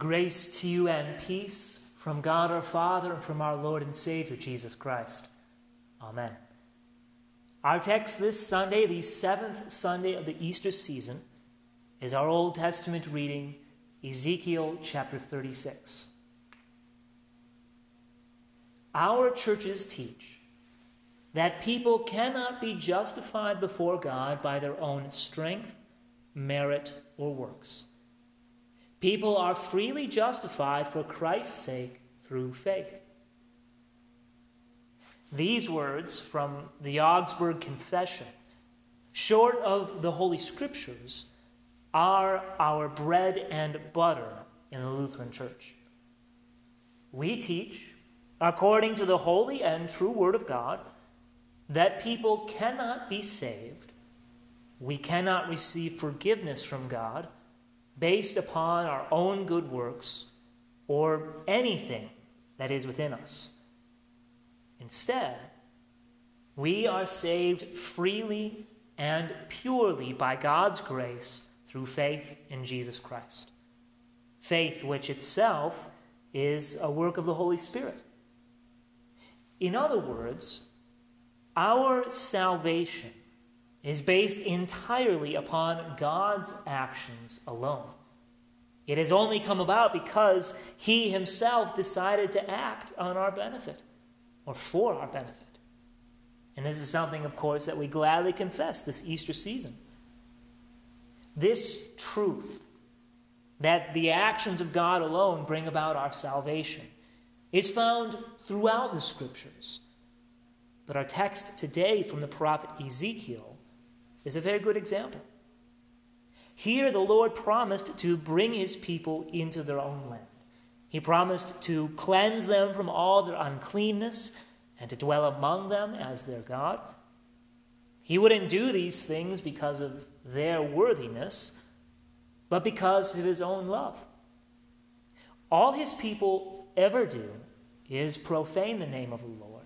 Grace to you and peace from God our Father and from our Lord and Savior Jesus Christ. Amen. Our text this Sunday, the seventh Sunday of the Easter season, is our Old Testament reading, Ezekiel chapter 36. Our churches teach that people cannot be justified before God by their own strength, merit, or works. People are freely justified for Christ's sake through faith. These words from the Augsburg Confession, short of the Holy Scriptures, are our bread and butter in the Lutheran Church. We teach, according to the holy and true Word of God, that people cannot be saved, we cannot receive forgiveness from God based upon our own good works or anything that is within us. Instead, we are saved freely and purely by God's grace through faith in Jesus Christ. Faith, which itself is a work of the Holy Spirit. In other words, our salvation is based entirely upon God's actions alone. It has only come about because He Himself decided to act on our benefit or for our benefit. And this is something, of course, that we gladly confess this Easter season. This truth that the actions of God alone bring about our salvation is found throughout the Scriptures. But our text today from the prophet Ezekiel is a very good example. Here, the Lord promised to bring his people into their own land. He promised to cleanse them from all their uncleanness and to dwell among them as their God. He wouldn't do these things because of their worthiness, but because of his own love. All his people ever do is profane the name of the Lord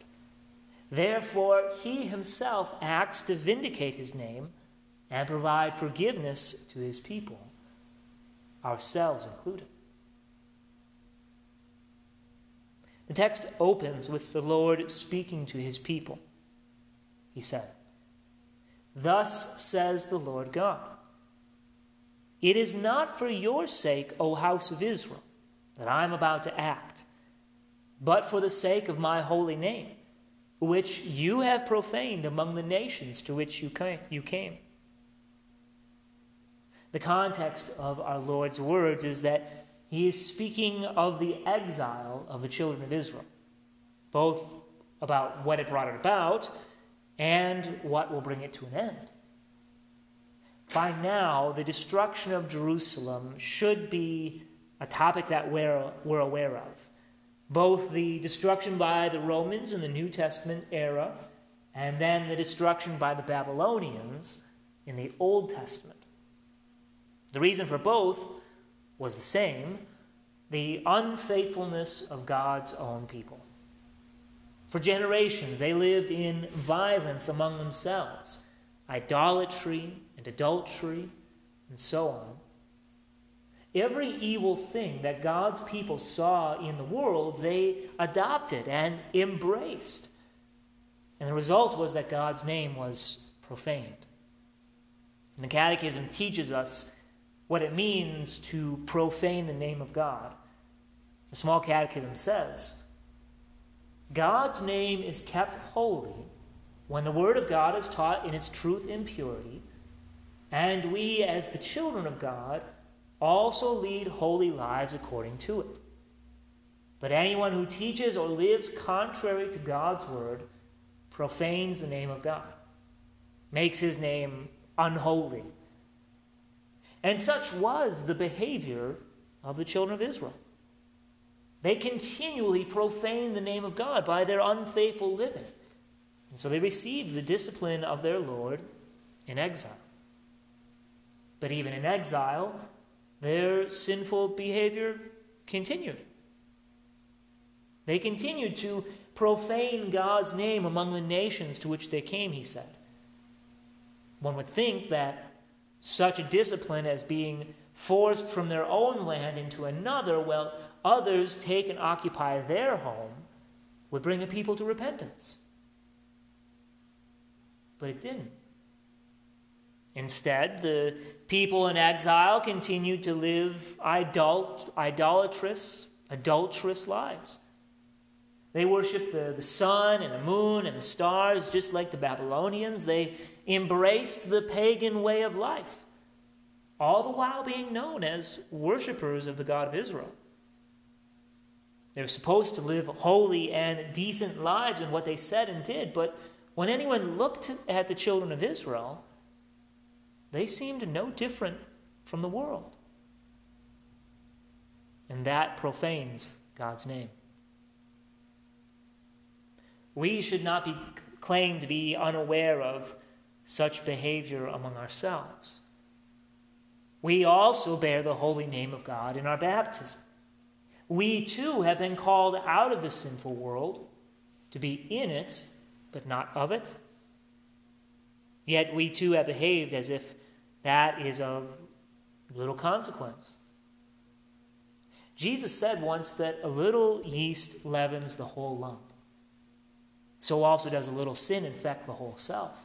Therefore, he himself acts to vindicate his name and provide forgiveness to his people, ourselves included. The text opens with the Lord speaking to his people. He said, Thus says the Lord God It is not for your sake, O house of Israel, that I am about to act, but for the sake of my holy name which you have profaned among the nations to which you came. The context of our Lord's words is that he is speaking of the exile of the children of Israel, both about what it brought it about and what will bring it to an end. By now, the destruction of Jerusalem should be a topic that we're, we're aware of both the destruction by the Romans in the New Testament era and then the destruction by the Babylonians in the Old Testament. The reason for both was the same the unfaithfulness of God's own people. For generations, they lived in violence among themselves, idolatry and adultery, and so on. Every evil thing that God's people saw in the world, they adopted and embraced. And the result was that God's name was profaned. And the Catechism teaches us what it means to profane the name of God. The Small Catechism says God's name is kept holy when the Word of God is taught in its truth and purity, and we, as the children of God, also lead holy lives according to it. But anyone who teaches or lives contrary to God's word profanes the name of God, makes his name unholy. And such was the behavior of the children of Israel. They continually profaned the name of God by their unfaithful living. And so they received the discipline of their Lord in exile. But even in exile, their sinful behavior continued. They continued to profane God's name among the nations to which they came, he said. One would think that such a discipline as being forced from their own land into another, while others take and occupy their home, would bring a people to repentance. But it didn't. Instead, the people in exile continued to live idol- idolatrous, adulterous lives. They worshiped the, the sun and the moon and the stars just like the Babylonians. They embraced the pagan way of life, all the while being known as worshippers of the God of Israel. They were supposed to live holy and decent lives in what they said and did, but when anyone looked at the children of Israel, they seemed no different from the world. And that profanes God's name. We should not be claimed to be unaware of such behavior among ourselves. We also bear the holy name of God in our baptism. We too have been called out of the sinful world to be in it, but not of it. Yet we too have behaved as if that is of little consequence. Jesus said once that a little yeast leavens the whole lump so also does a little sin infect the whole self.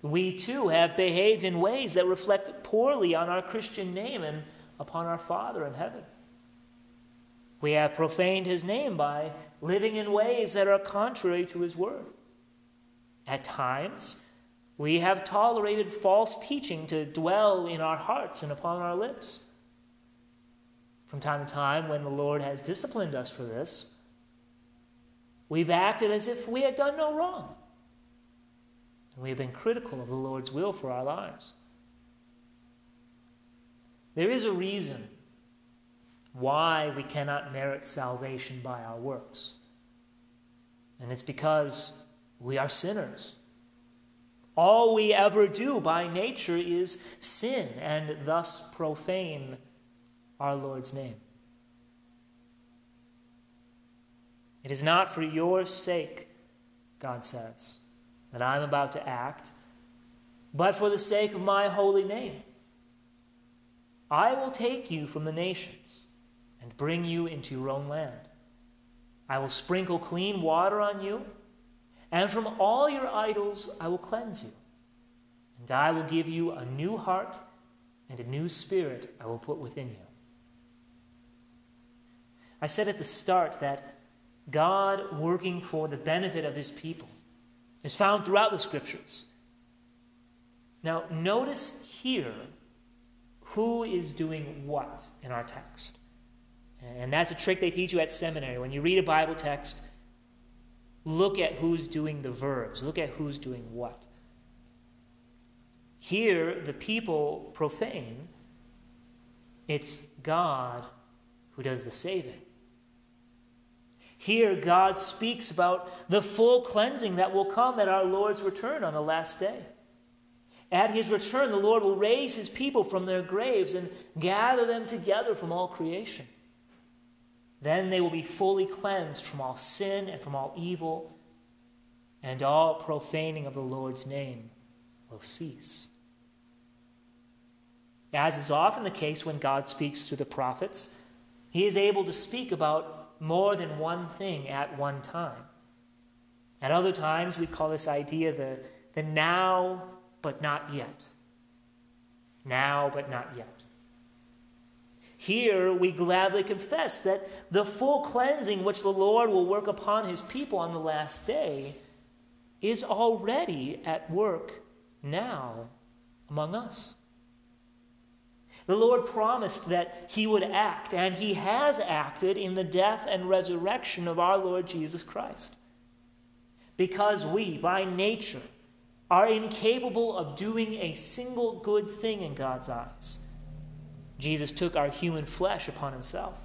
We too have behaved in ways that reflect poorly on our Christian name and upon our Father in heaven. We have profaned his name by living in ways that are contrary to his word. At times, we have tolerated false teaching to dwell in our hearts and upon our lips. From time to time, when the Lord has disciplined us for this, We've acted as if we had done no wrong. And we have been critical of the Lord's will for our lives. There is a reason why we cannot merit salvation by our works. And it's because we are sinners. All we ever do by nature is sin and thus profane our Lord's name. It is not for your sake, God says, that I am about to act, but for the sake of my holy name. I will take you from the nations and bring you into your own land. I will sprinkle clean water on you, and from all your idols I will cleanse you. And I will give you a new heart, and a new spirit I will put within you. I said at the start that God working for the benefit of his people is found throughout the scriptures. Now, notice here who is doing what in our text. And that's a trick they teach you at seminary. When you read a Bible text, look at who's doing the verbs, look at who's doing what. Here, the people profane, it's God who does the saving. Here, God speaks about the full cleansing that will come at our Lord's return on the last day. At his return, the Lord will raise his people from their graves and gather them together from all creation. Then they will be fully cleansed from all sin and from all evil, and all profaning of the Lord's name will cease. As is often the case when God speaks to the prophets, he is able to speak about more than one thing at one time. At other times, we call this idea the, the now but not yet. Now but not yet. Here we gladly confess that the full cleansing which the Lord will work upon his people on the last day is already at work now among us. The Lord promised that He would act, and He has acted in the death and resurrection of our Lord Jesus Christ. Because we, by nature, are incapable of doing a single good thing in God's eyes, Jesus took our human flesh upon Himself.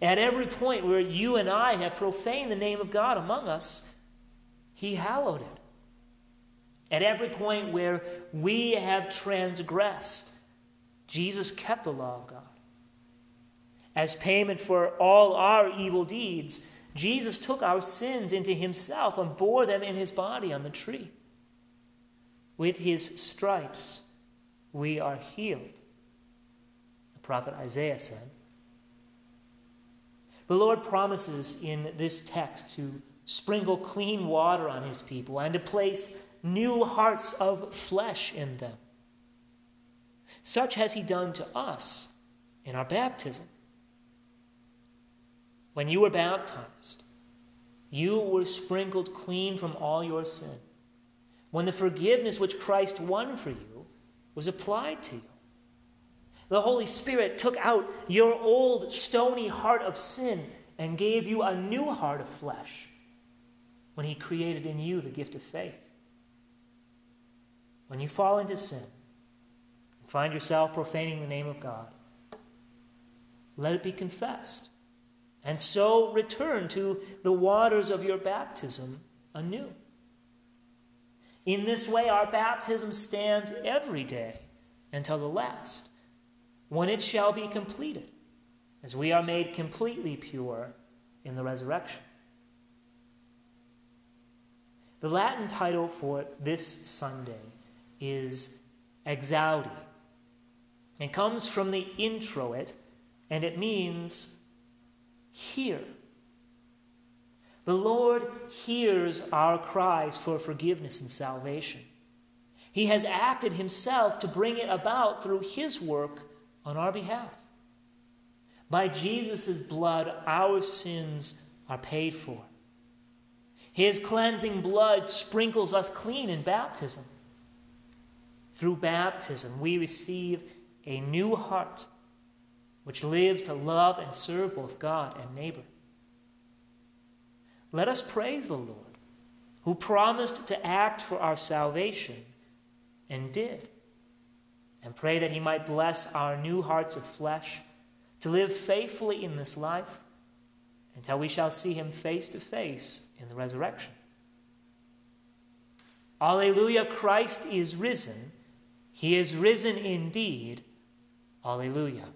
At every point where you and I have profaned the name of God among us, He hallowed it. At every point where we have transgressed, Jesus kept the law of God. As payment for all our evil deeds, Jesus took our sins into himself and bore them in his body on the tree. With his stripes, we are healed. Prophet Isaiah said. The Lord promises in this text to sprinkle clean water on his people and to place new hearts of flesh in them. Such has he done to us in our baptism. When you were baptized, you were sprinkled clean from all your sin. When the forgiveness which Christ won for you was applied to you, the Holy Spirit took out your old stony heart of sin and gave you a new heart of flesh when He created in you the gift of faith. When you fall into sin and find yourself profaning the name of God, let it be confessed, and so return to the waters of your baptism anew. In this way, our baptism stands every day until the last, when it shall be completed, as we are made completely pure in the resurrection. The Latin title for this Sunday is Exaudi. It comes from the introit, and it means hear. The Lord hears our cries for forgiveness and salvation. He has acted himself to bring it about through his work on our behalf. By Jesus' blood, our sins are paid for. His cleansing blood sprinkles us clean in baptism. Through baptism, we receive a new heart which lives to love and serve both God and neighbor. Let us praise the Lord, who promised to act for our salvation and did, and pray that he might bless our new hearts of flesh to live faithfully in this life until we shall see him face to face in the resurrection. Alleluia, Christ is risen. He is risen indeed. Alleluia.